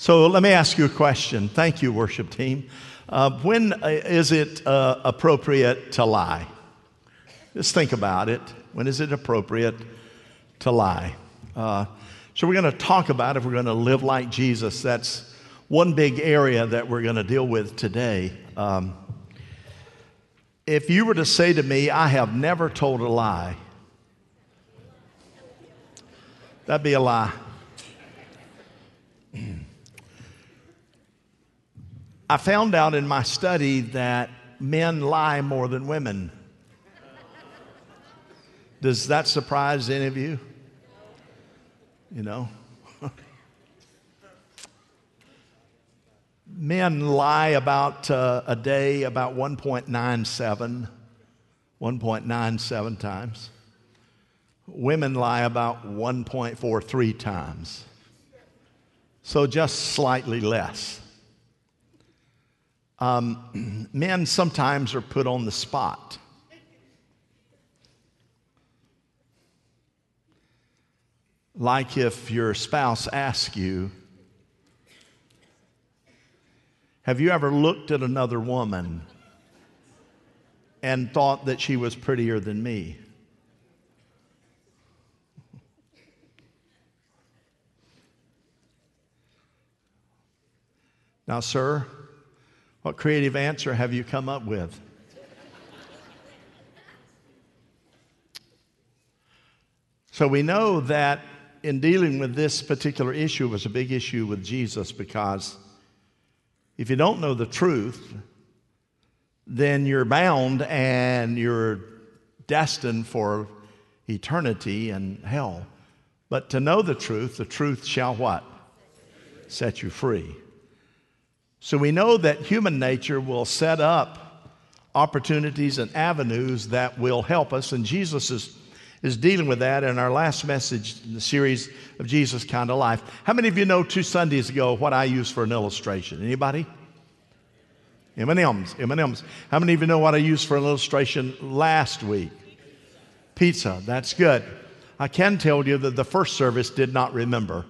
So let me ask you a question. Thank you, worship team. Uh, when uh, it uh, appropriate to lie? Just think about it. When is it appropriate to lie? Uh, so we're going to talk about if we're going to live like Jesus. That's one big area that we're going to deal with today. Um, if you were to say to me, I have never told a lie, that'd be a lie. I found out in my study that men lie more than women. Does that surprise any of you? You know? Men lie about uh, a day about 1.97, 1.97 times. Women lie about 1.43 times. So just slightly less. Um, men sometimes are put on the spot. Like if your spouse asks you, Have you ever looked at another woman and thought that she was prettier than me? Now, sir, what creative answer have you come up with? so we know that in dealing with this particular issue it was a big issue with Jesus because if you don't know the truth, then you're bound and you're destined for eternity and hell. But to know the truth, the truth shall what? Set you free. So we know that human nature will set up opportunities and avenues that will help us, and Jesus is, is dealing with that in our last message in the series of Jesus Kind of Life. How many of you know two Sundays ago what I used for an illustration? Anybody? M&M's, M&M's. How many of you know what I used for an illustration last week? Pizza. That's good. I can tell you that the first service did not remember.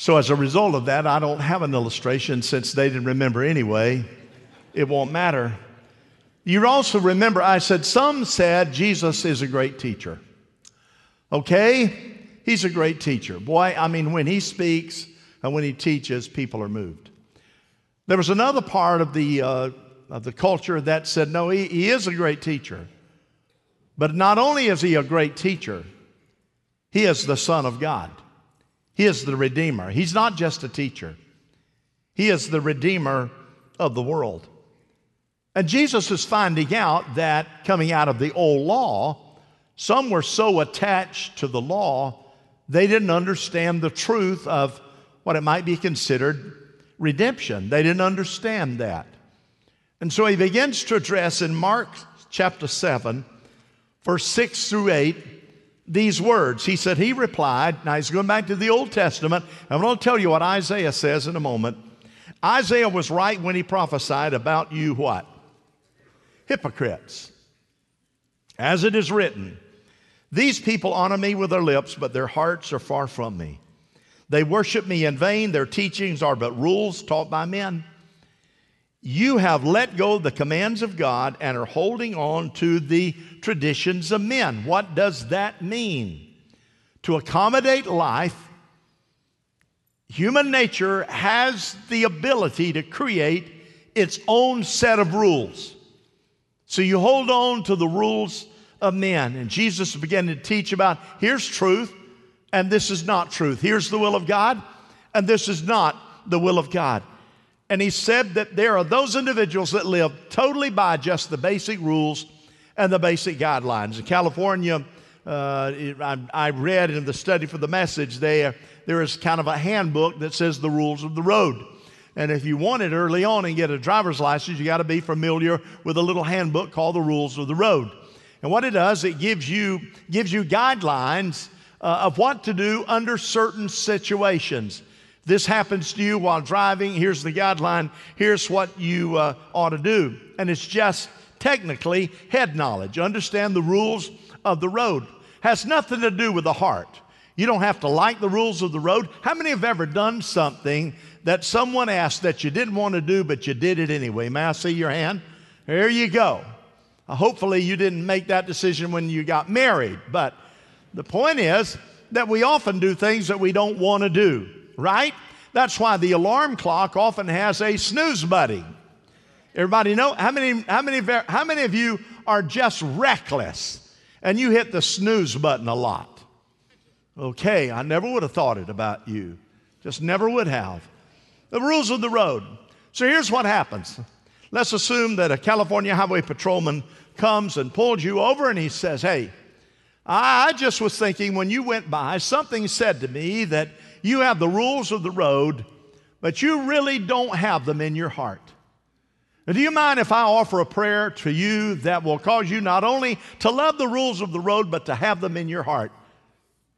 So, as a result of that, I don't have an illustration since they didn't remember anyway. It won't matter. You also remember, I said, some said Jesus is a great teacher. Okay? He's a great teacher. Boy, I mean, when he speaks and when he teaches, people are moved. There was another part of the, uh, of the culture that said, no, he, he is a great teacher. But not only is he a great teacher, he is the Son of God. He is the Redeemer. He's not just a teacher, He is the Redeemer of the world. And Jesus is finding out that coming out of the old law, some were so attached to the law, they didn't understand the truth of what it might be considered redemption. They didn't understand that. And so he begins to address in Mark chapter 7, verse 6 through 8, these words. He said, He replied, now he's going back to the Old Testament. I'm going to tell you what Isaiah says in a moment. Isaiah was right when he prophesied about you what? Hypocrites. As it is written, these people honor me with their lips, but their hearts are far from me. They worship me in vain. Their teachings are but rules taught by men. You have let go the commands of God and are holding on to the traditions of men. What does that mean? To accommodate life, human nature has the ability to create its own set of rules. So you hold on to the rules of men. And Jesus began to teach about here's truth, and this is not truth. Here's the will of God, and this is not the will of God. And he said that there are those individuals that live totally by just the basic rules and the basic guidelines. In California, uh, I, I, read in the study for the message there, there is kind of a handbook that says the rules of the road. And if you want it early on and get a driver's license, you got to be familiar with a little handbook called the rules of the road. And what it does, it gives you, gives you guidelines uh, of what to do under certain situations this happens to you while driving, here's the guideline, here's what you uh, ought to do. And it's just technically head knowledge. Understand the rules of the road. Has nothing to do with the heart. You don't have to like the rules of the road. How many have ever done something that someone asked that you didn't want to do, but you did it anyway? May I see your hand? There you go. Uh, hopefully, you didn't make that decision when you got married, but the point is that we often do things that we don't want to do, right? That's why the alarm clock often has a snooze buddy. Everybody know how many how many how many of you are just reckless and you hit the snooze button a lot? Okay, I never would have thought it about you. Just never would have. The rules of the road. So here's what happens. Let's assume that a California highway patrolman comes and pulls you over and he says, Hey, I just was thinking when you went by, something said to me that you have the rules of the road, but you really don't have them in your heart. Now, do you mind if I offer a prayer to you that will cause you not only to love the rules of the road, but to have them in your heart?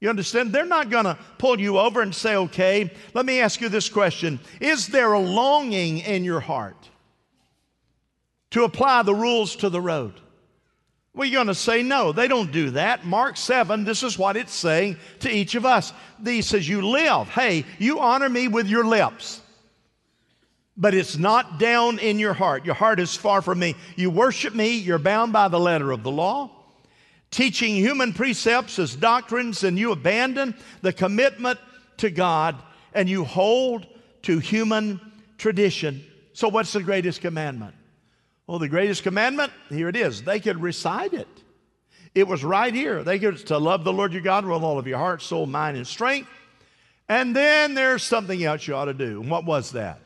You understand? They're not going to pull you over and say, okay, let me ask you this question Is there a longing in your heart to apply the rules to the road? You're going to say no. They don't do that. Mark 7, this is what it's saying to each of us. He says, You live. Hey, you honor me with your lips, but it's not down in your heart. Your heart is far from me. You worship me, you're bound by the letter of the law teaching human precepts as doctrines, and you abandon the commitment to God and you hold to human tradition. So, what's the greatest commandment? Well, the greatest commandment, here it is. They could recite it. It was right here. They could to love the Lord your God with all of your heart, soul, mind, and strength. And then there's something else you ought to do. And what was that?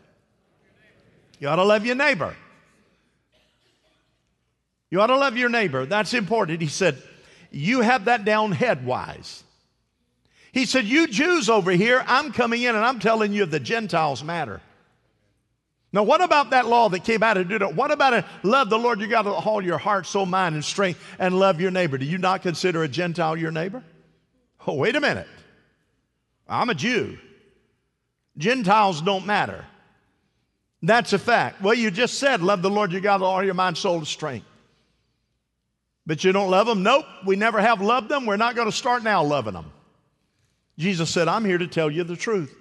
You ought to love your neighbor. You ought to love your neighbor. That's important. He said, you have that down headwise. He said, You Jews over here, I'm coming in and I'm telling you the Gentiles matter. Now, what about that law that came out of Deuteronomy? What about it? Love the Lord, you got to hold your heart, soul, mind, and strength, and love your neighbor. Do you not consider a Gentile your neighbor? Oh, wait a minute. I'm a Jew. Gentiles don't matter. That's a fact. Well, you just said, love the Lord, you got all your mind, soul, and strength. But you don't love them? Nope, we never have loved them. We're not going to start now loving them. Jesus said, I'm here to tell you the truth.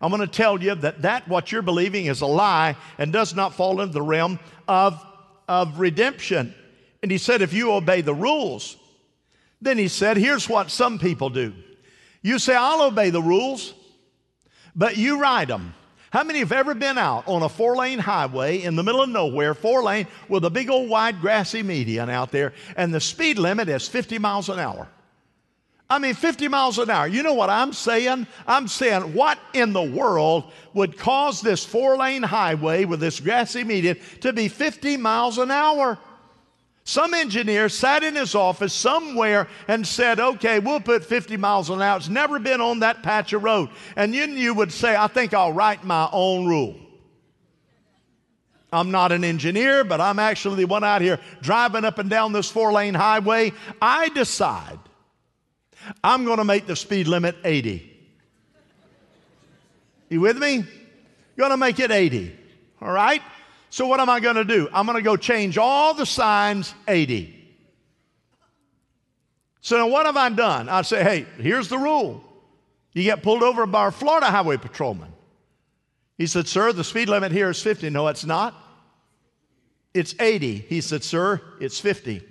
I'm going to tell you that that what you're believing is a lie and does not fall into the realm of, of redemption. And he said, if you obey the rules, then he said, here's what some people do. You say, I'll obey the rules, but you ride them. How many have ever been out on a four lane highway in the middle of nowhere, four lane, with a big old wide grassy median out there, and the speed limit is 50 miles an hour? I mean, 50 miles an hour. You know what I'm saying? I'm saying, what in the world would cause this four lane highway with this grassy median to be 50 miles an hour? Some engineer sat in his office somewhere and said, okay, we'll put 50 miles an hour. It's never been on that patch of road. And then you would say, I think I'll write my own rule. I'm not an engineer, but I'm actually the one out here driving up and down this four lane highway. I decide I'm going to make the speed limit 80. You with me? Going to make it 80. All right? So, what am I going to do? I'm going to go change all the signs 80. So, now what have I done? I say, hey, here's the rule. You get pulled over by a Florida highway patrolman. He said, sir, the speed limit here is 50. No, it's not. It's 80. He said, sir, it's 50.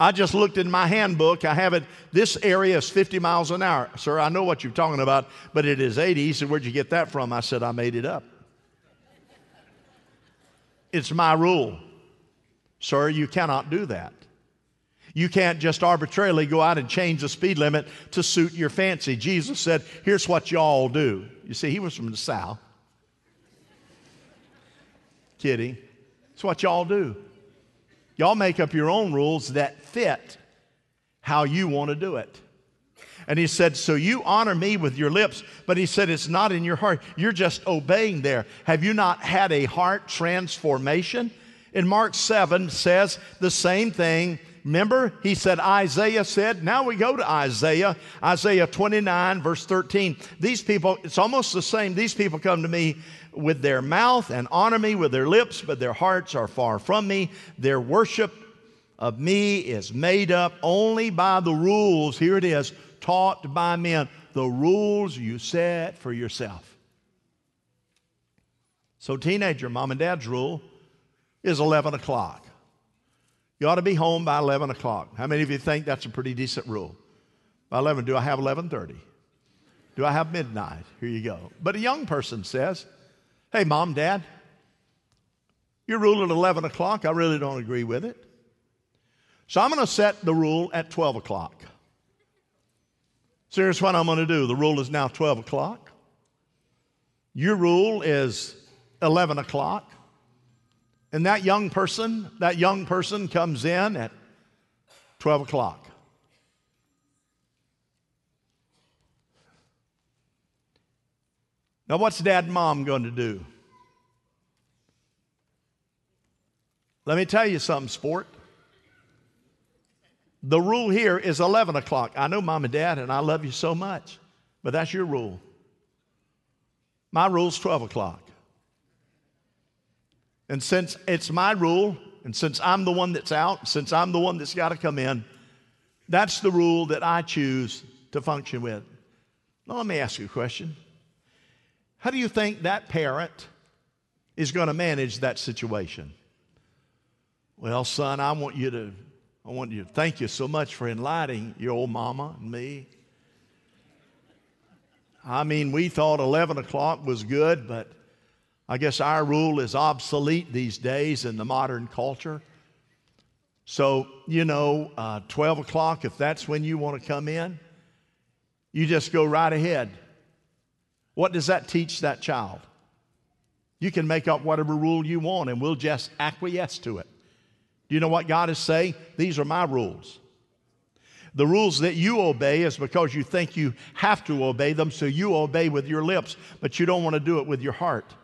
I just looked in my handbook. I have it. This area is 50 miles an hour. Sir, I know what you're talking about, but it is 80. He said, Where'd you get that from? I said, I made it up. It's my rule. Sir, you cannot do that. You can't just arbitrarily go out and change the speed limit to suit your fancy. Jesus said, Here's what y'all do. You see, he was from the South. Kidding. It's what y'all do. Y'all make up your own rules that fit how you want to do it. And he said, So you honor me with your lips, but he said, It's not in your heart. You're just obeying there. Have you not had a heart transformation? In Mark 7 says the same thing. Remember, he said, Isaiah said, now we go to Isaiah, Isaiah 29, verse 13. These people, it's almost the same. These people come to me with their mouth and honor me with their lips, but their hearts are far from me. Their worship of me is made up only by the rules. Here it is taught by men. the rules you set for yourself. So, teenager, mom and dad's rule is 11 o'clock. You ought to be home by 11 o'clock. How many of you think that's a pretty decent rule? By 11, do I have 11:30? Do I have midnight? Here you go. But a young person says, "Hey, mom, dad, your rule at 11 o'clock, I really don't agree with it. So I'm going to set the rule at 12 o'clock. So here's what I'm going to do. The rule is now 12 o'clock. Your rule is 11 o'clock. And that young person, that young person comes in at 12 o'clock. Now, what's dad and mom going to do? Let me tell you something, sport. The rule here is 11 o'clock. I know mom and dad, and I love you so much, but that's your rule. My rule's 12 o'clock. And since it's my rule, and since I'm the one that's out, since I'm the one that's got to come in, that's the rule that I choose to function with. Now, let me ask you a question. How do you think that parent is going to manage that situation? Well, son, I want you to I want you to thank you so much for enlightening your old mama and me. I mean, we thought 11 o'clock was good, but I guess our rule is obsolete these days in the modern culture. So, you know, uh, 12 o'clock, if that's when you want to come in, you just go right ahead. What does that teach that child? You can make up whatever rule you want, and we'll just acquiesce to it. Do you know what God is saying? These are my rules. The rules that you obey is because you think you have to obey them, so you obey with your lips, but you don't want to do it with your heart.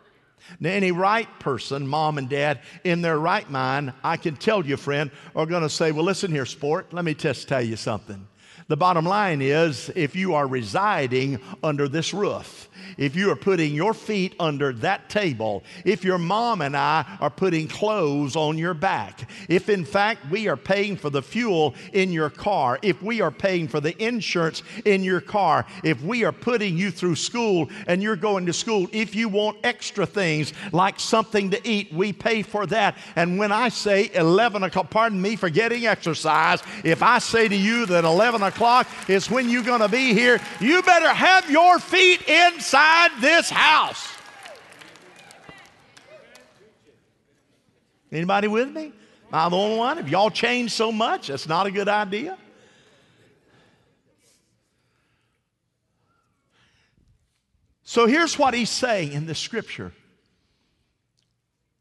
Now, any right person, mom and dad, in their right mind, I can tell you, friend, are going to say, Well, listen here, sport, let me just tell you something. The bottom line is if you are residing under this roof, if you are putting your feet under that table, if your mom and I are putting clothes on your back, if in fact we are paying for the fuel in your car, if we are paying for the insurance in your car, if we are putting you through school and you're going to school, if you want extra things like something to eat, we pay for that. And when I say 11 o'clock, pardon me for getting exercise, if I say to you that 11 o'clock is when you're going to be here, you better have your feet inside inside this house. Anybody with me? Am I the only one? Have y'all changed so much? That's not a good idea. So here's what he's saying in the scripture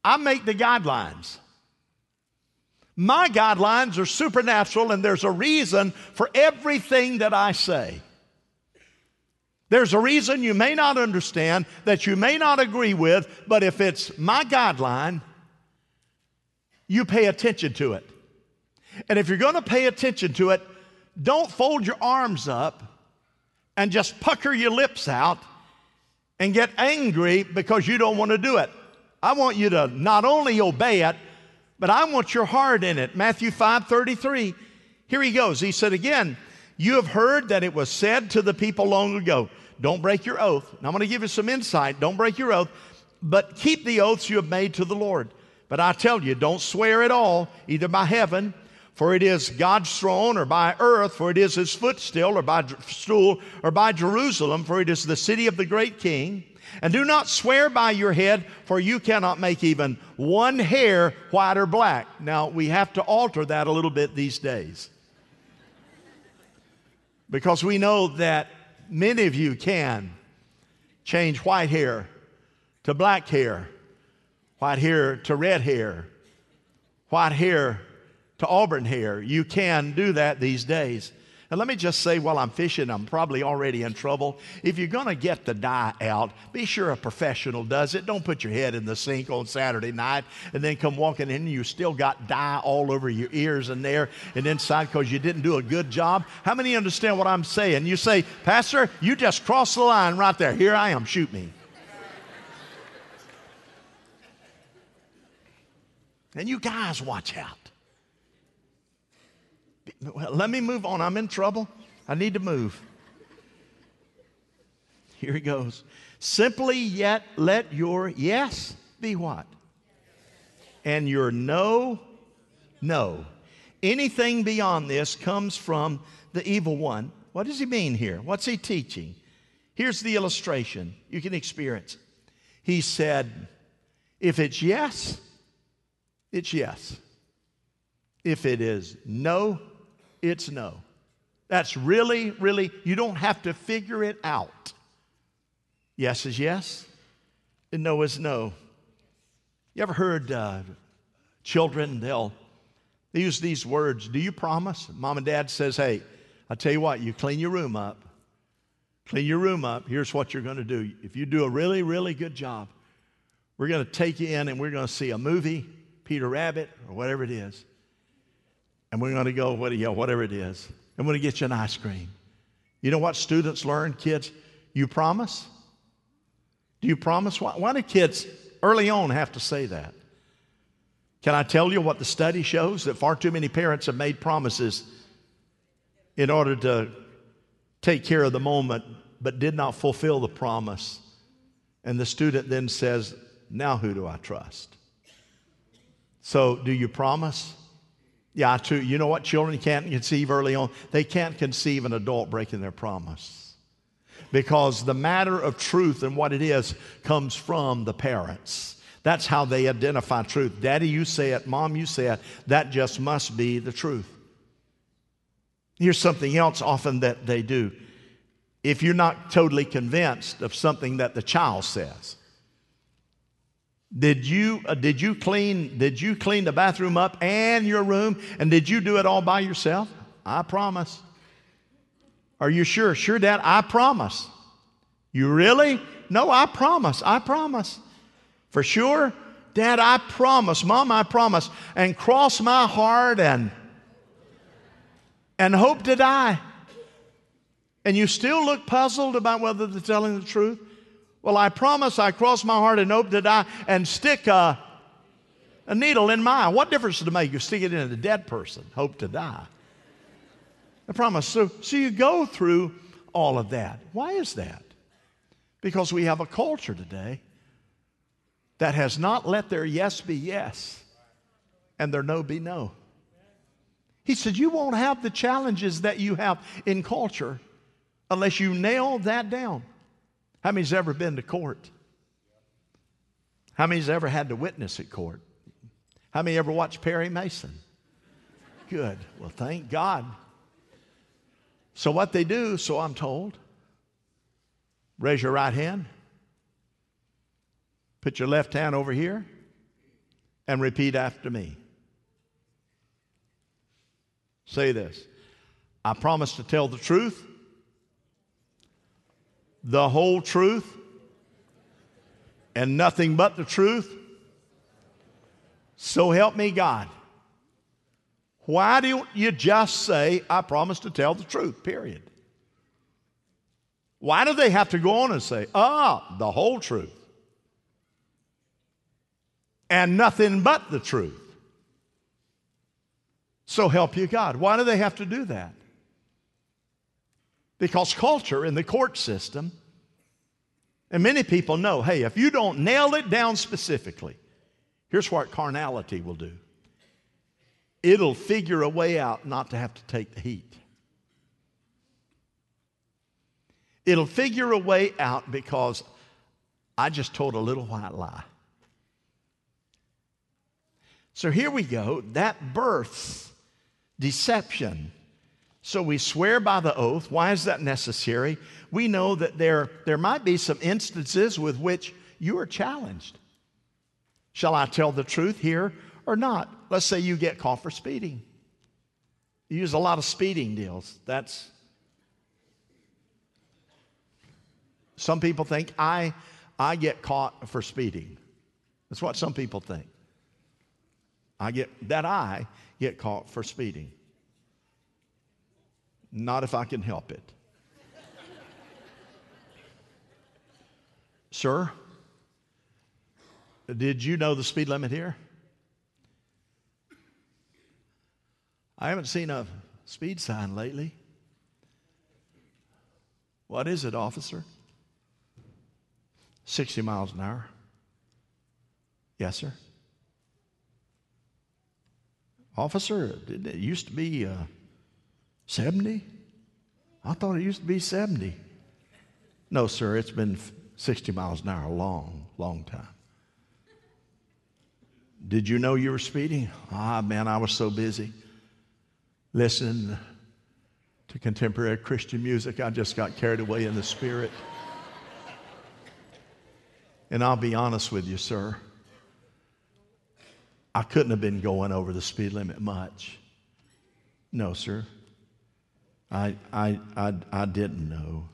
I make the guidelines. My guidelines are supernatural, and there's a reason for everything that I say. There's a reason you may not understand, that you may not agree with, but if it's my guideline, you pay attention to it. And if you're going to pay attention to it, don't fold your arms up and just pucker your lips out and get angry because you don't want to do it. I want you to not only obey it, but I want your heart in it. Matthew 5 33. Here he goes. He said again, you have heard that it was said to the people long ago, don't break your oath. Now I'm going to give you some insight. Don't break your oath, but keep the oaths you have made to the Lord. But I tell you, don't swear at all, either by heaven, for it is God's throne, or by earth, for it is his footstool, or by stool, or by Jerusalem, for it is the city of the great king. And do not swear by your head, for you cannot make even one hair white or black. Now, we have to alter that a little bit these days. Because we know that many of you can change white hair to black hair, white hair to red hair, white hair to auburn hair. You can do that these days. And let me just say while I'm fishing, I'm probably already in trouble. If you're going to get the dye out, be sure a professional does it. Don't put your head in the sink on Saturday night and then come walking in and you still got dye all over your ears and there and inside because you didn't do a good job. How many understand what I'm saying? You say, Pastor, you just crossed the line right there. Here I am, shoot me. And you guys watch out. Let me move on. I'm in trouble. I need to move. Here he goes. Simply yet let your yes be what? And your no, no. Anything beyond this comes from the evil one. What does he mean here? What's he teaching? Here's the illustration. You can experience. He said, if it's yes, it's yes. If it is no, it's no. That's really, really, you don't have to figure it out. Yes is yes, and no is no. You ever heard uh, children, they'll they use these words, do you promise? Mom and dad says, hey, I tell you what, you clean your room up. Clean your room up. Here's what you're going to do. If you do a really, really good job, we're going to take you in and we're going to see a movie, Peter Rabbit, or whatever it is. And we're going to go, what, you know, whatever it is. I'm going to get you an ice cream. You know what students learn, kids? You promise? Do you promise? Why, why do kids early on have to say that? Can I tell you what the study shows? That far too many parents have made promises in order to take care of the moment, but did not fulfill the promise. And the student then says, Now who do I trust? So, do you promise? Yeah, too. You know what? Children can't conceive early on. They can't conceive an adult breaking their promise. Because the matter of truth and what it is comes from the parents. That's how they identify truth. Daddy, you say it. Mom, you say it. That just must be the truth. Here's something else often that they do. If you're not totally convinced of something that the child says, did you, uh, did you clean did you clean the bathroom up and your room and did you do it all by yourself? I promise. Are you sure? Sure, Dad, I promise. You really? No, I promise. I promise. For sure? Dad, I promise. Mom, I promise. And cross my heart and and hope to die. And you still look puzzled about whether they're telling the truth? Well, I promise I cross my heart and hope to die and stick a, a needle in my eye. What difference does it make? You stick it in a dead person, hope to die. I promise. So, so you go through all of that. Why is that? Because we have a culture today that has not let their yes be yes and their no be no. He said, You won't have the challenges that you have in culture unless you nail that down. How many's ever been to court? How many's ever had to witness at court? How many ever watched Perry Mason? Good. Well, thank God. So, what they do, so I'm told, raise your right hand, put your left hand over here, and repeat after me. Say this I promise to tell the truth the whole truth, and nothing but the truth? So help me God. Why don't you just say, I promise to tell the truth, period? Why do they have to go on and say, ah, the whole truth and nothing but the truth? So help you God. Why do they have to do that? Because culture in the court system, and many people know hey, if you don't nail it down specifically, here's what carnality will do it'll figure a way out not to have to take the heat. It'll figure a way out because I just told a little white lie. So here we go. That births deception. So we swear by the oath. Why is that necessary? We know that there, there might be some instances with which you are challenged. Shall I tell the truth here or not? Let's say you get caught for speeding. You use a lot of speeding deals. That's some people think I I get caught for speeding. That's what some people think. I get that I get caught for speeding. Not if I can help it. Sir, did you know the speed limit here? I haven't seen a speed sign lately. What is it, officer? 60 miles an hour. Yes, sir. Officer, it used to be uh, 70? I thought it used to be 70. No, sir, it's been 60 miles an hour a long, long time. Did you know you were speeding? Ah, man, I was so busy listening to contemporary Christian music. I just got carried away in the spirit. And I'll be honest with you, sir. I couldn't have been going over the speed limit much. No, sir. I, I, I, didn't know.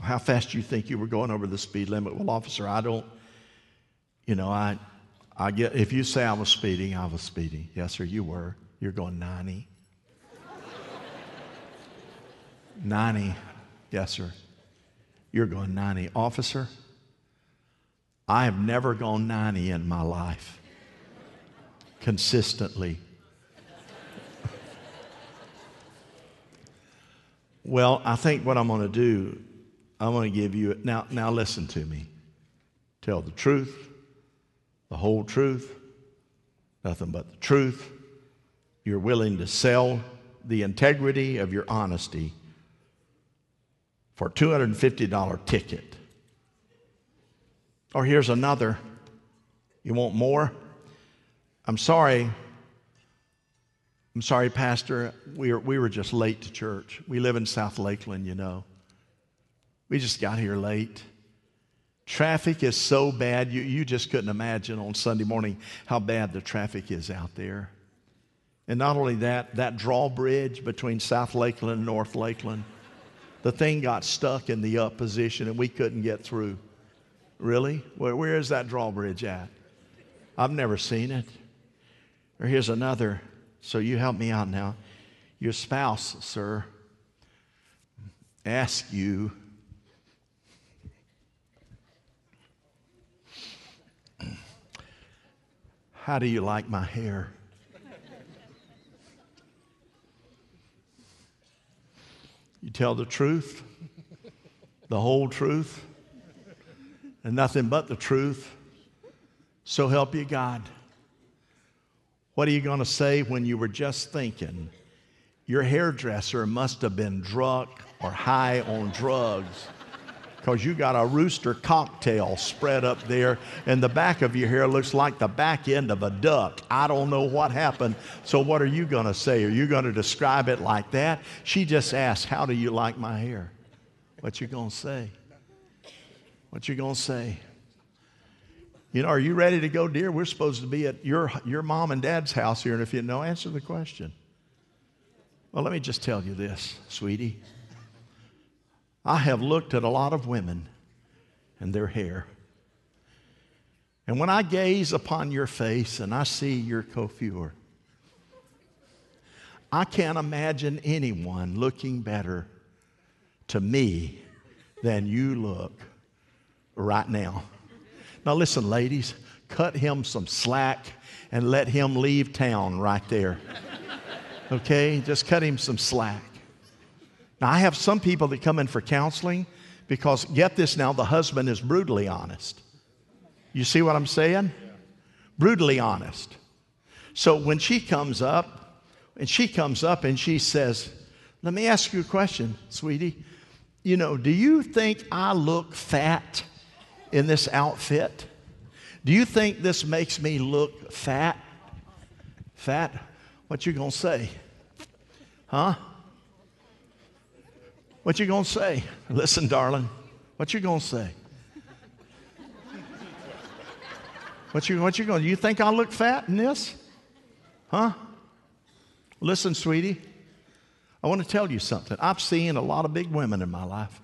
How fast do you think you were going over the speed limit? Well, officer, I don't, you know, I, I get, if you say I was speeding, I was speeding. Yes, sir, you were. You're going 90. 90. Yes, sir. You're going 90. Officer, I have never gone 90 in my life consistently. Well, I think what I'm going to do, I'm going to give you now. Now listen to me. Tell the truth, the whole truth, nothing but the truth. You're willing to sell the integrity of your honesty for a $250 ticket. Or here's another. You want more? I'm sorry. I'm sorry, Pastor. We were, we were just late to church. We live in South Lakeland, you know. We just got here late. Traffic is so bad, you, you just couldn't imagine on Sunday morning how bad the traffic is out there. And not only that, that drawbridge between South Lakeland and North Lakeland, the thing got stuck in the up position and we couldn't get through. Really? where, where is that drawbridge at? I've never seen it. Or here's another. So you help me out now. Your spouse, sir, ask you How do you like my hair? You tell the truth, the whole truth, and nothing but the truth. So help you God. What are you going to say when you were just thinking your hairdresser must have been drunk or high on drugs? because you got a rooster cocktail spread up there, and the back of your hair looks like the back end of a duck. I don't know what happened. So, what are you going to say? Are you going to describe it like that? She just asked, How do you like my hair? What you going to say? What you going to say? You know, are you ready to go, dear? We're supposed to be at your, your mom and dad's house here, and if you know, answer the question. Well, let me just tell you this, sweetie. I have looked at a lot of women and their hair. And when I gaze upon your face and I see your coiffure, I can't imagine anyone looking better to me than you look right now. Now, listen, ladies, cut him some slack and let him leave town right there. Okay? Just cut him some slack. Now, I have some people that come in for counseling because, get this now, the husband is brutally honest. You see what I'm saying? Brutally honest. So when she comes up, and she comes up and she says, Let me ask you a question, sweetie. You know, do you think I look fat in this outfit? Do you think this makes me look fat? Fat? What you gonna say? Huh? What you gonna say? Listen, darling. What you gonna say? What you what you gonna do? You think I look fat in this? Huh? Listen, sweetie. I want to tell you something. I've seen a lot of big women in my life.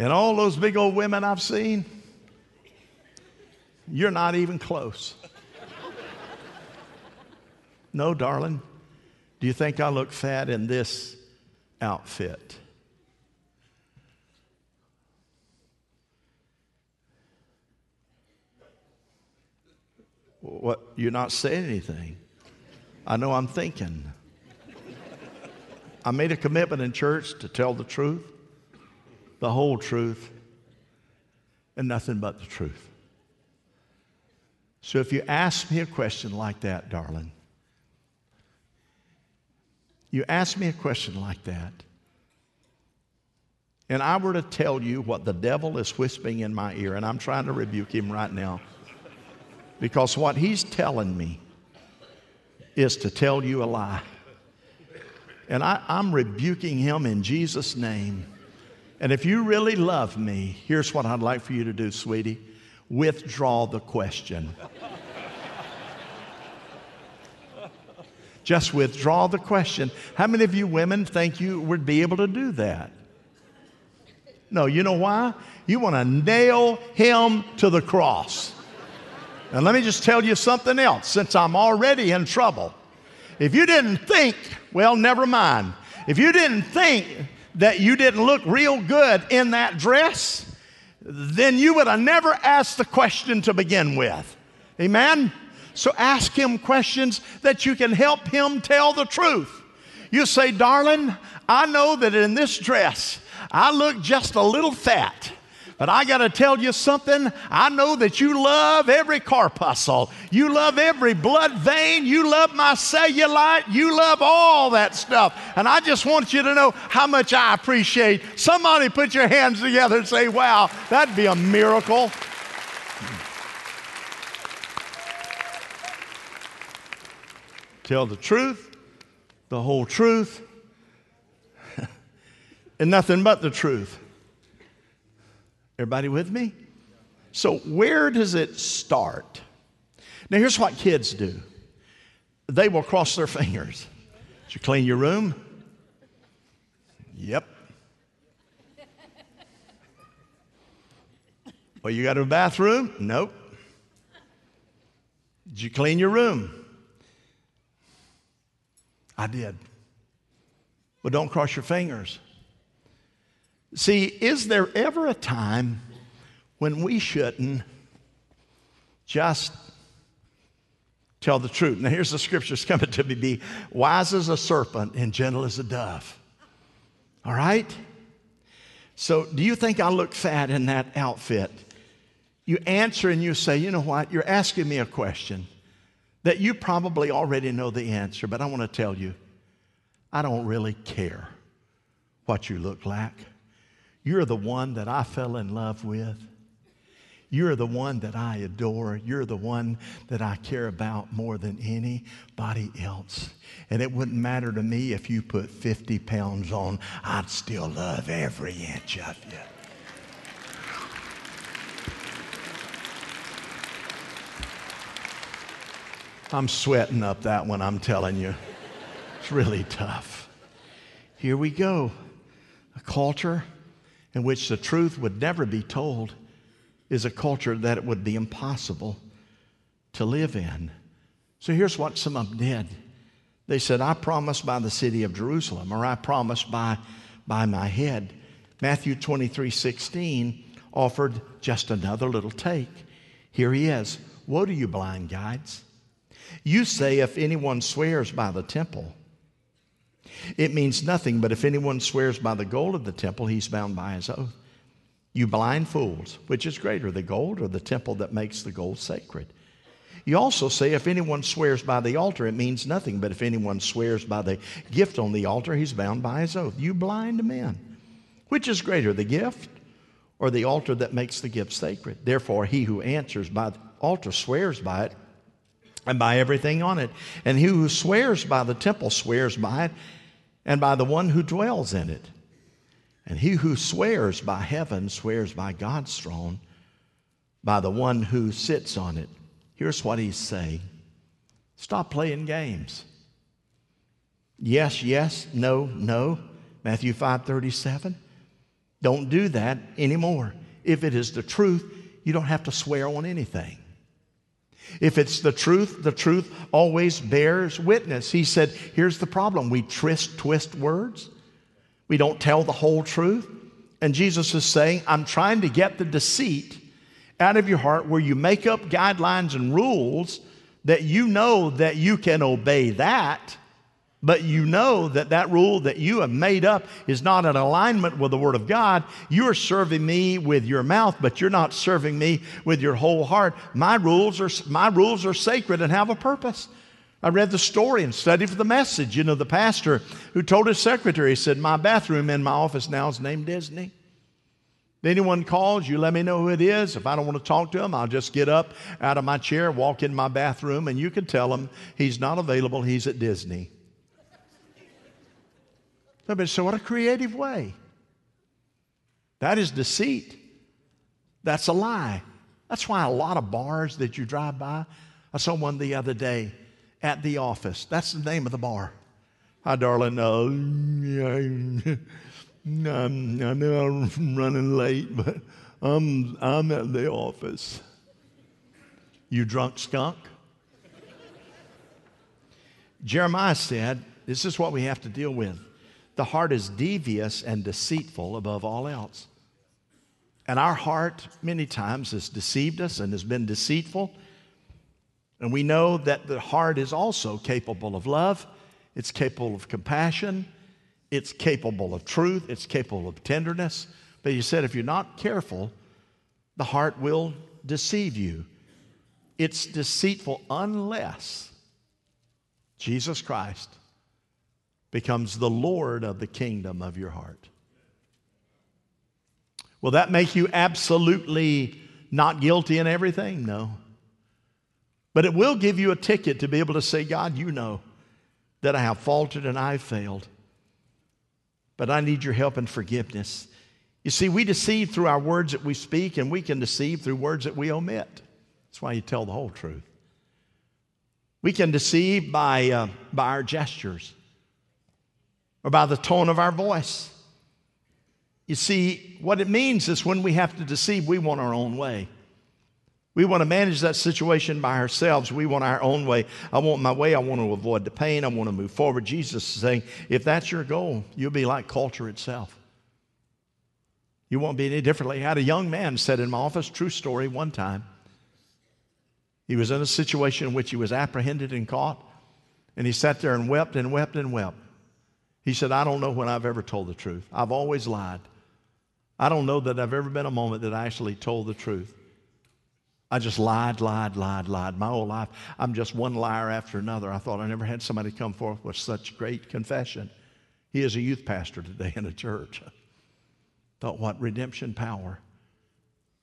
And all those big old women I've seen, you're not even close. No, darling. Do you think I look fat in this outfit? What? You're not saying anything. I know I'm thinking. I made a commitment in church to tell the truth, the whole truth, and nothing but the truth. So if you ask me a question like that, darling, you ask me a question like that, and I were to tell you what the devil is whispering in my ear, and I'm trying to rebuke him right now, because what he's telling me is to tell you a lie. And I, am rebuking him in Jesus' name. And if you really love me, here's what I'd like for you to do, sweetie withdraw the question. Just withdraw the question. How many of you women think you would be able to do that? No, you know why? You want to nail him to the cross. And let me just tell you something else since I'm already in trouble. If you didn't think, well, never mind. If you didn't think that you didn't look real good in that dress, then you would have never asked the question to begin with. Amen? So ask him questions that you can help him tell the truth. You say, darling, I know that in this dress I look just a little fat. But I got to tell you something. I know that you love every corpuscle. You love every blood vein. You love my cellulite. You love all that stuff. And I just want you to know how much I appreciate. Somebody put your hands together and say, wow, that'd be a miracle. Tell the truth, the whole truth, and nothing but the truth. Everybody with me? So, where does it start? Now, here's what kids do they will cross their fingers. Did you clean your room? Yep. Well, you got a bathroom? Nope. Did you clean your room? I did. But don't cross your fingers. See, is there ever a time when we shouldn't just tell the truth? Now, here's the scriptures coming to me be wise as a serpent and gentle as a dove. All right? So, do you think I look fat in that outfit? You answer and you say, you know what? You're asking me a question that you probably already know the answer, but I want to tell you, I don't really care what you look like. You're the one that I fell in love with. You're the one that I adore. You're the one that I care about more than anybody else. And it wouldn't matter to me if you put 50 pounds on, I'd still love every inch of you. I'm sweating up that one, I'm telling you. It's really tough. Here we go. A culture in which the truth would never be told is a culture that it would be impossible to live in. So here's what some of them did. They said, I promise by the city of Jerusalem, or I promise by, by my head. Matthew 23 16 offered just another little take. Here he is. Woe to you, blind guides! You say, if anyone swears by the temple, it means nothing, but if anyone swears by the gold of the temple, he's bound by his oath. You blind fools, which is greater, the gold or the temple that makes the gold sacred? You also say, if anyone swears by the altar, it means nothing, but if anyone swears by the gift on the altar, he's bound by his oath. You blind men, which is greater, the gift or the altar that makes the gift sacred? Therefore, he who answers by the altar swears by it and by everything on it. And he who swears by the temple swears by it and by the one who dwells in it. And he who swears by heaven swears by God's throne, by the one who sits on it. Here's what he's saying Stop playing games. Yes, yes, no, no. Matthew 5 37. Don't do that anymore. If it is the truth, you don't have to swear on anything. If it's the truth, the truth always bears witness. He said, Here's the problem we twist, twist words, we don't tell the whole truth. And Jesus is saying, I'm trying to get the deceit out of your heart where you make up guidelines and rules that you know that you can obey that, but you know that that rule that you have made up is not in alignment with the Word of God. You are serving me with your mouth, but you're not serving me with your whole heart. My rules are, my rules are sacred and have a purpose. I read the story and studied for the message. You know, the pastor who told his secretary, he said, My bathroom in my office now is named Disney. If anyone calls, you let me know who it is. If I don't want to talk to them, I'll just get up out of my chair, walk in my bathroom, and you can tell him he's not available, he's at Disney. So, what a creative way. That is deceit. That's a lie. That's why a lot of bars that you drive by, I saw one the other day at the office. That's the name of the bar. Hi, darling. Uh, I'm, I know I'm running late, but I'm, I'm at the office. You drunk skunk? Jeremiah said, This is what we have to deal with. The heart is devious and deceitful above all else. And our heart, many times, has deceived us and has been deceitful. And we know that the heart is also capable of love, it's capable of compassion, it's capable of truth, it's capable of tenderness. But he said, if you're not careful, the heart will deceive you. It's deceitful unless Jesus Christ becomes the Lord of the kingdom of your heart. Will that make you absolutely not guilty in everything? No. But it will give you a ticket to be able to say, God, you know that I have faltered and I have failed, but I need your help and forgiveness. You see, we deceive through our words that we speak, and we can deceive through words that we omit. That's why you tell the whole truth. We can deceive by, uh, by our gestures or by the tone of our voice. You see, what it means is when we have to deceive, we want our own way. We want to manage that situation by ourselves. We want our own way. I want my way. I want to avoid the pain. I want to move forward. Jesus is saying, if that's your goal, you'll be like culture itself. You won't be any differently. I had a young man said in my office, true story, one time. He was in a situation in which he was apprehended and caught, and he sat there and wept and wept and wept. He said, I don't know when I've ever told the truth. I've always lied. I don't know that I've ever been a moment that I actually told the truth. I just lied, lied, lied, lied. My whole life, I'm just one liar after another. I thought I never had somebody come forth with such great confession. He is a youth pastor today in a church. Thought what redemption power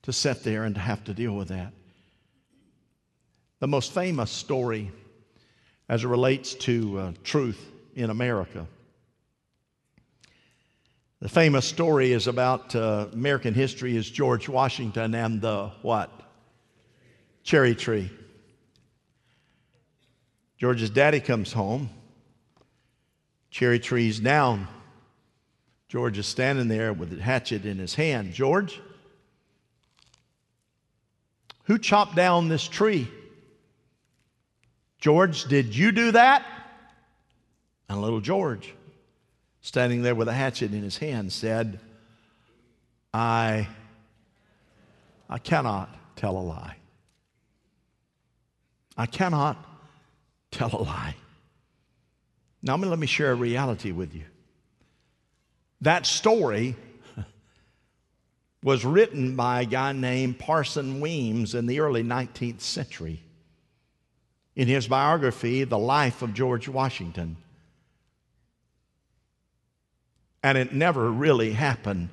to sit there and to have to deal with that. The most famous story as it relates to uh, truth in America. The famous story is about uh, American history is George Washington and the what? cherry tree. George's daddy comes home. Cherry tree's down. George is standing there with a hatchet in his hand. George, who chopped down this tree? George, did you do that? And little George, standing there with a hatchet in his hand, said, I, I cannot tell a lie. I cannot tell a lie. Now, let me share a reality with you. That story was written by a guy named Parson Weems in the early 19th century. In his biography, The Life of George Washington. And it never really happened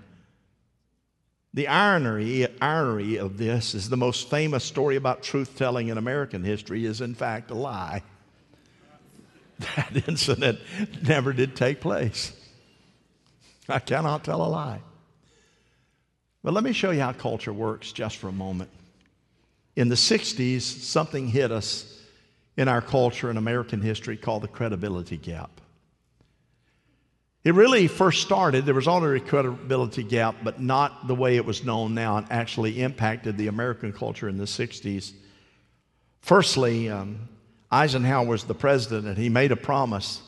the irony, irony of this is the most famous story about truth telling in American history is, in fact, a lie. That incident never did take place. I cannot tell a lie. But let me show you how culture works just for a moment. In the 60s, something hit us in our culture and American history called the credibility gap. It really first started, there was already a credibility gap, but not the way it was known now and actually impacted the American culture in the 60s. Firstly, um, Eisenhower was the president and he made a promise.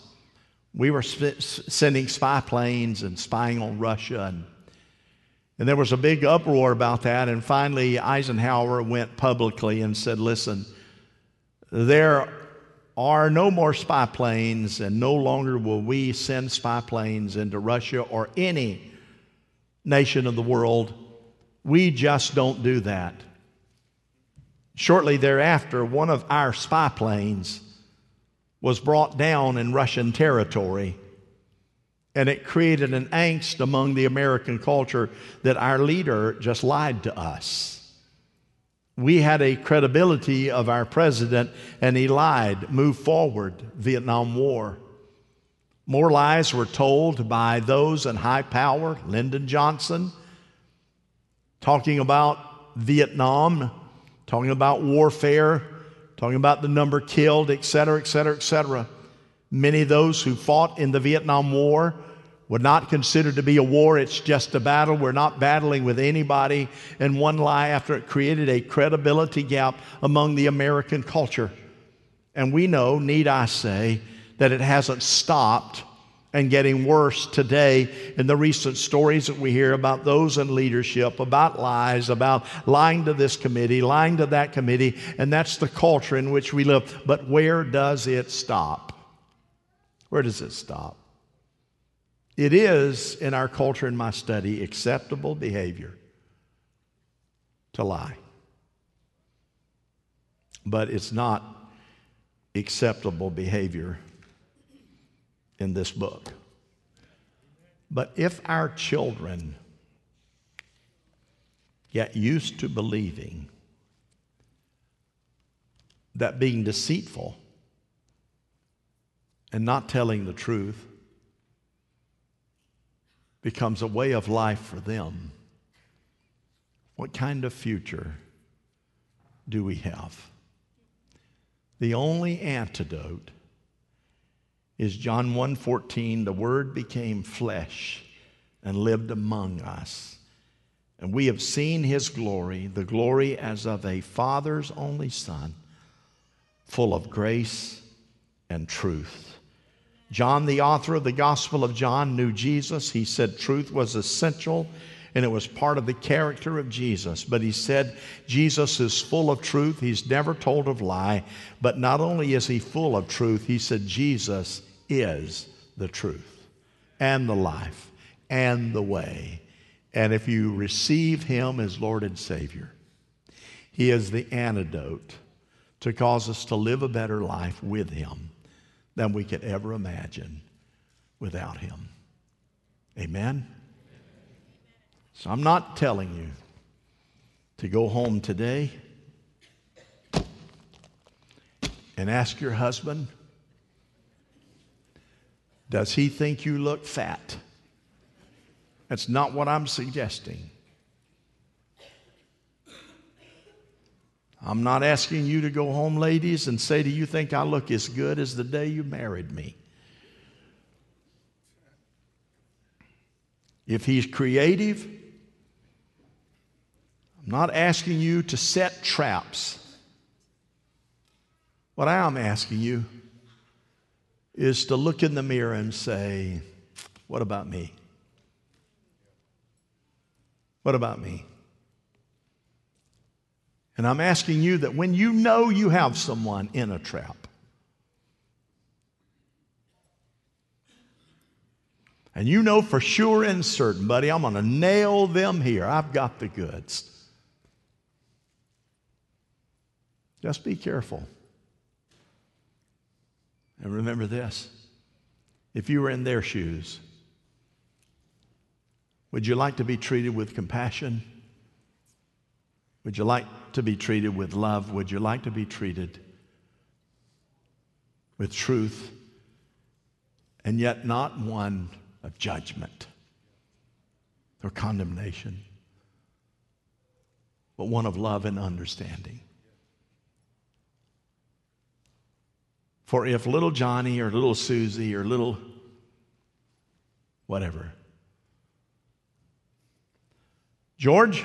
We were sp- sending spy planes and spying on Russia. And, and there was a big uproar about that. And finally, Eisenhower went publicly and said, Listen, there are no more spy planes, and no longer will we send spy planes into Russia or any nation of the world. We just don't do that. Shortly thereafter, one of our spy planes was brought down in Russian territory, and it created an angst among the American culture that our leader just lied to us. We had a credibility of our president, and he lied. Move forward, Vietnam War. More lies were told by those in high power, Lyndon Johnson, talking about Vietnam, talking about warfare, talking about the number killed, et cetera, et cetera, et cetera. Many of those who fought in the Vietnam War would not consider to be a war, it's just a battle. We're not battling with anybody. And one lie after it created a credibility gap among the American culture. And we know, need I say, that it hasn't stopped and getting worse today in the recent stories that we hear about those in leadership, about lies, about lying to this committee, lying to that committee, and that's the culture in which we live. But where does it stop? Where does it stop? It is, in our culture, in my study, acceptable behavior to lie. But it's not acceptable behavior in this book. But if our children get used to believing that being deceitful and not telling the truth becomes a way of life for them, what kind of future do we have? The only antidote is John 1:14, the word became flesh and lived among us. And we have seen his glory, the glory as of a father's only son, full of grace and truth. John, the author of the Gospel of John, knew Jesus. He said truth was essential and it was part of the character of Jesus. But he said Jesus is full of truth. He's never told of lie. But not only is he full of truth, he said Jesus is the truth and the life and the way. And if you receive him as Lord and Savior, he is the antidote to cause us to live a better life with him than we could ever imagine without him. Amen? So I'm not telling you to go home today and ask your husband does he think you look fat? That's not what I'm suggesting. I'm not asking you to go home, ladies, and say, Do you think I look as good as the day you married me? If he's creative, I'm not asking you to set traps. What I am asking you is to look in the mirror and say, What about me? What about me? And I'm asking you that when you know you have someone in a trap, and you know for sure and certain, buddy, I'm going to nail them here. I've got the goods. Just be careful. And remember this if you were in their shoes, would you like to be treated with compassion? Would you like to be treated with love? Would you like to be treated with truth and yet not one of judgment or condemnation, but one of love and understanding? For if little Johnny or little Susie or little whatever, George,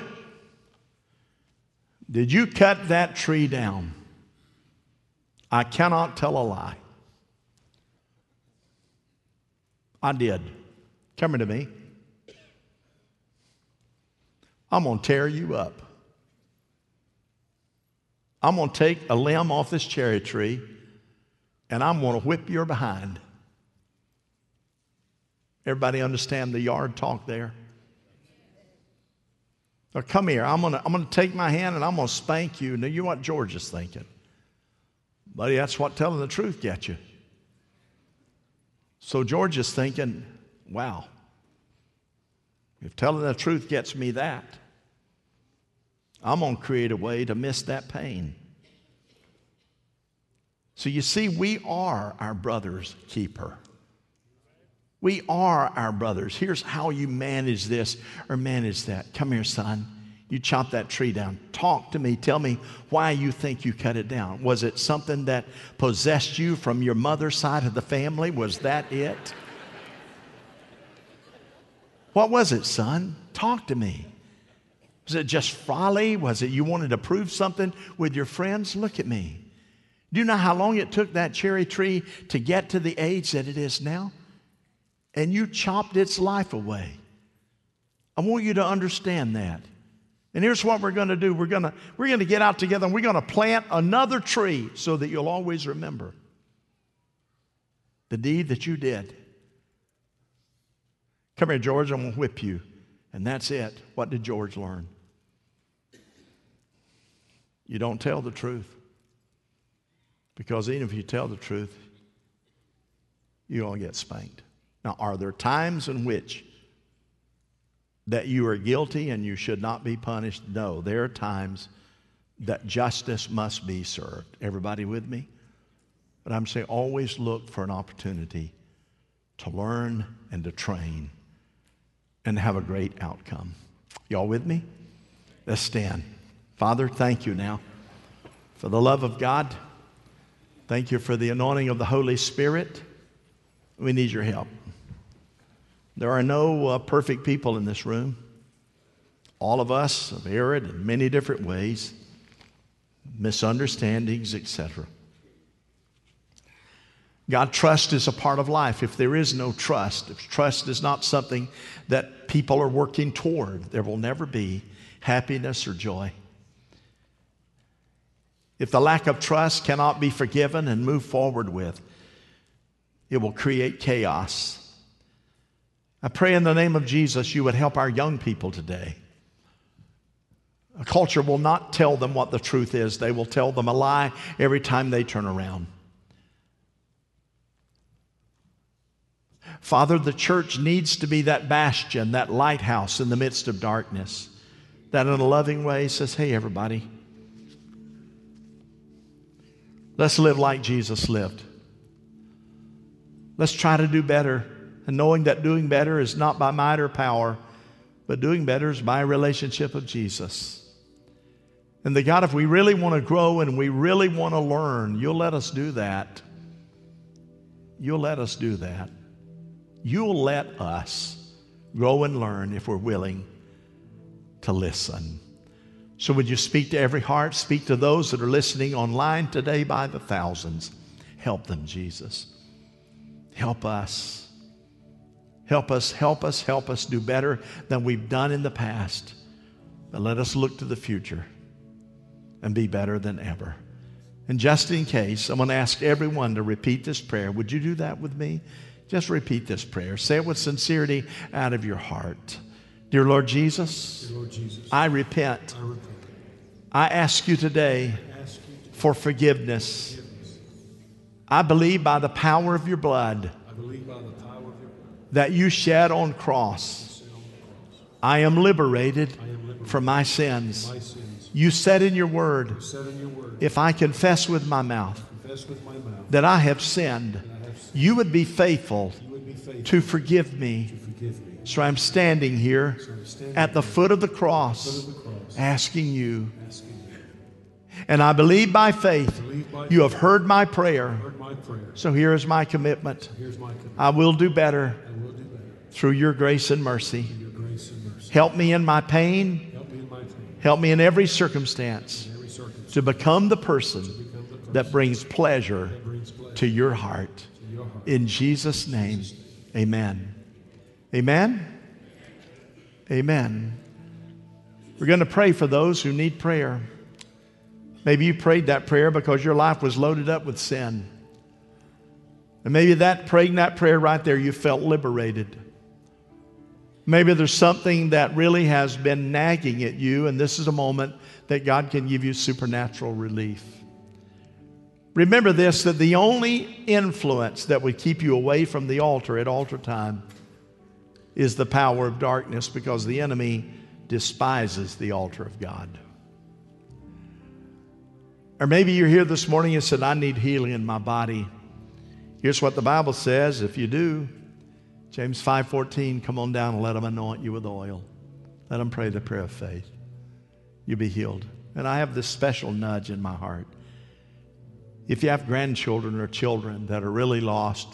did you cut that tree down? I cannot tell a lie. I did. Come to me. I'm going to tear you up. I'm going to take a limb off this cherry tree and I'm going to whip your behind. Everybody understand the yard talk there? Now come here. I'm to I'm to take my hand and I'm to spank you. Now, you know what George is thinking. Buddy, that's what telling the truth gets you. So George is thinking, wow, if telling the truth gets me that, I'm going to create a way to miss that pain. So you see, we are our brother's keeper. We are our brothers. Here's how you manage this or manage that. Come here, son. You chop that tree down. Talk to me. Tell me why you think you cut it down. Was it something that possessed you from your mother's side of the family? Was that it? What was it, son? Talk to me. Was it just folly? Was it you wanted to prove something with your friends? Look at me. Do you know how long it took that cherry tree to get to the age that it is now? And you chopped its life away. I want you to understand that. And here's what we're going to do we're going to, we're going to get out together and we're going to plant another tree so that you'll always remember the deed that you did. Come here, George, I'm going to whip you. And that's it. What did George learn? You don't tell the truth. Because even if you tell the truth, you're going to get spanked. Now, are there times in which that you are guilty and you should not be punished? No, there are times that justice must be served. Everybody with me? But I'm saying always look for an opportunity to learn and to train and have a great outcome. Y'all with me? Let's stand. Father, thank you now for the love of God. Thank you for the anointing of the Holy Spirit. We need your help. There are no uh, perfect people in this room. All of us have erred in many different ways, misunderstandings, etc. God, trust is a part of life. If there is no trust, if trust is not something that people are working toward, there will never be happiness or joy. If the lack of trust cannot be forgiven and moved forward with, it will create chaos. I pray in the name of Jesus you would help our young people today. A culture will not tell them what the truth is, they will tell them a lie every time they turn around. Father, the church needs to be that bastion, that lighthouse in the midst of darkness, that in a loving way says, Hey, everybody, let's live like Jesus lived. Let's try to do better, and knowing that doing better is not by might or power, but doing better is by relationship of Jesus. And the God, if we really want to grow and we really want to learn, you'll let us do that. You'll let us do that. You'll let us grow and learn if we're willing to listen. So, would you speak to every heart? Speak to those that are listening online today by the thousands. Help them, Jesus. Help us. Help us, help us, help us do better than we've done in the past. But let us look to the future and be better than ever. And just in case, I'm going to ask everyone to repeat this prayer. Would you do that with me? Just repeat this prayer. Say it with sincerity out of your heart. Dear Lord Jesus, Dear Lord Jesus I, repent. I repent. I ask you today ask you for forgiveness. forgiveness. I believe by the power of your blood, I believe your blood that you shed on cross. I am liberated, from my sins. You said in your word, if I confess with my mouth, that I have sinned, you would be faithful, to, forgive me. So I'm standing here at the foot of the cross, asking, you. And I believe by faith you have heard my prayer. So here is my commitment. I, will do better through your grace and mercy. Grace and mercy. Help me in my pain. Help me in, my pain. Help me in every circumstance, in every circumstance. to become the person, become the person that brings pleasure, that brings pleasure to your heart. In Jesus' name, amen. Amen. Amen. We're going to pray for those who need prayer. Maybe you prayed that prayer because your life was loaded up with sin. And maybe that praying that prayer right there, you felt liberated. Maybe there's something that really has been nagging at you, and this is a moment that God can give you supernatural relief. Remember this that the only influence that would keep you away from the altar at altar time is the power of darkness because the enemy despises the altar of God. Or maybe you're here this morning and said, I need healing in my body. Here's what the Bible says if you do, James 5:14, come on down and let them anoint you with oil. Let them pray the prayer of faith. You'll be healed. And I have this special nudge in my heart. If you have grandchildren or children that are really lost,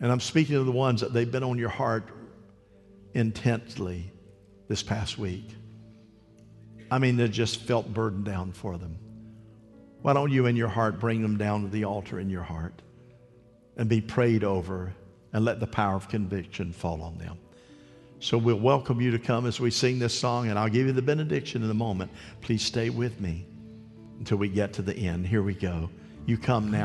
and I'm speaking to the ones that they've been on your heart intensely this past week. I mean, they just felt burdened down for them. Why don't you in your heart bring them down to the altar in your heart and be prayed over and let the power of conviction fall on them? So we'll welcome you to come as we sing this song, and I'll give you the benediction in a moment. Please stay with me until we get to the end. Here we go. You come now.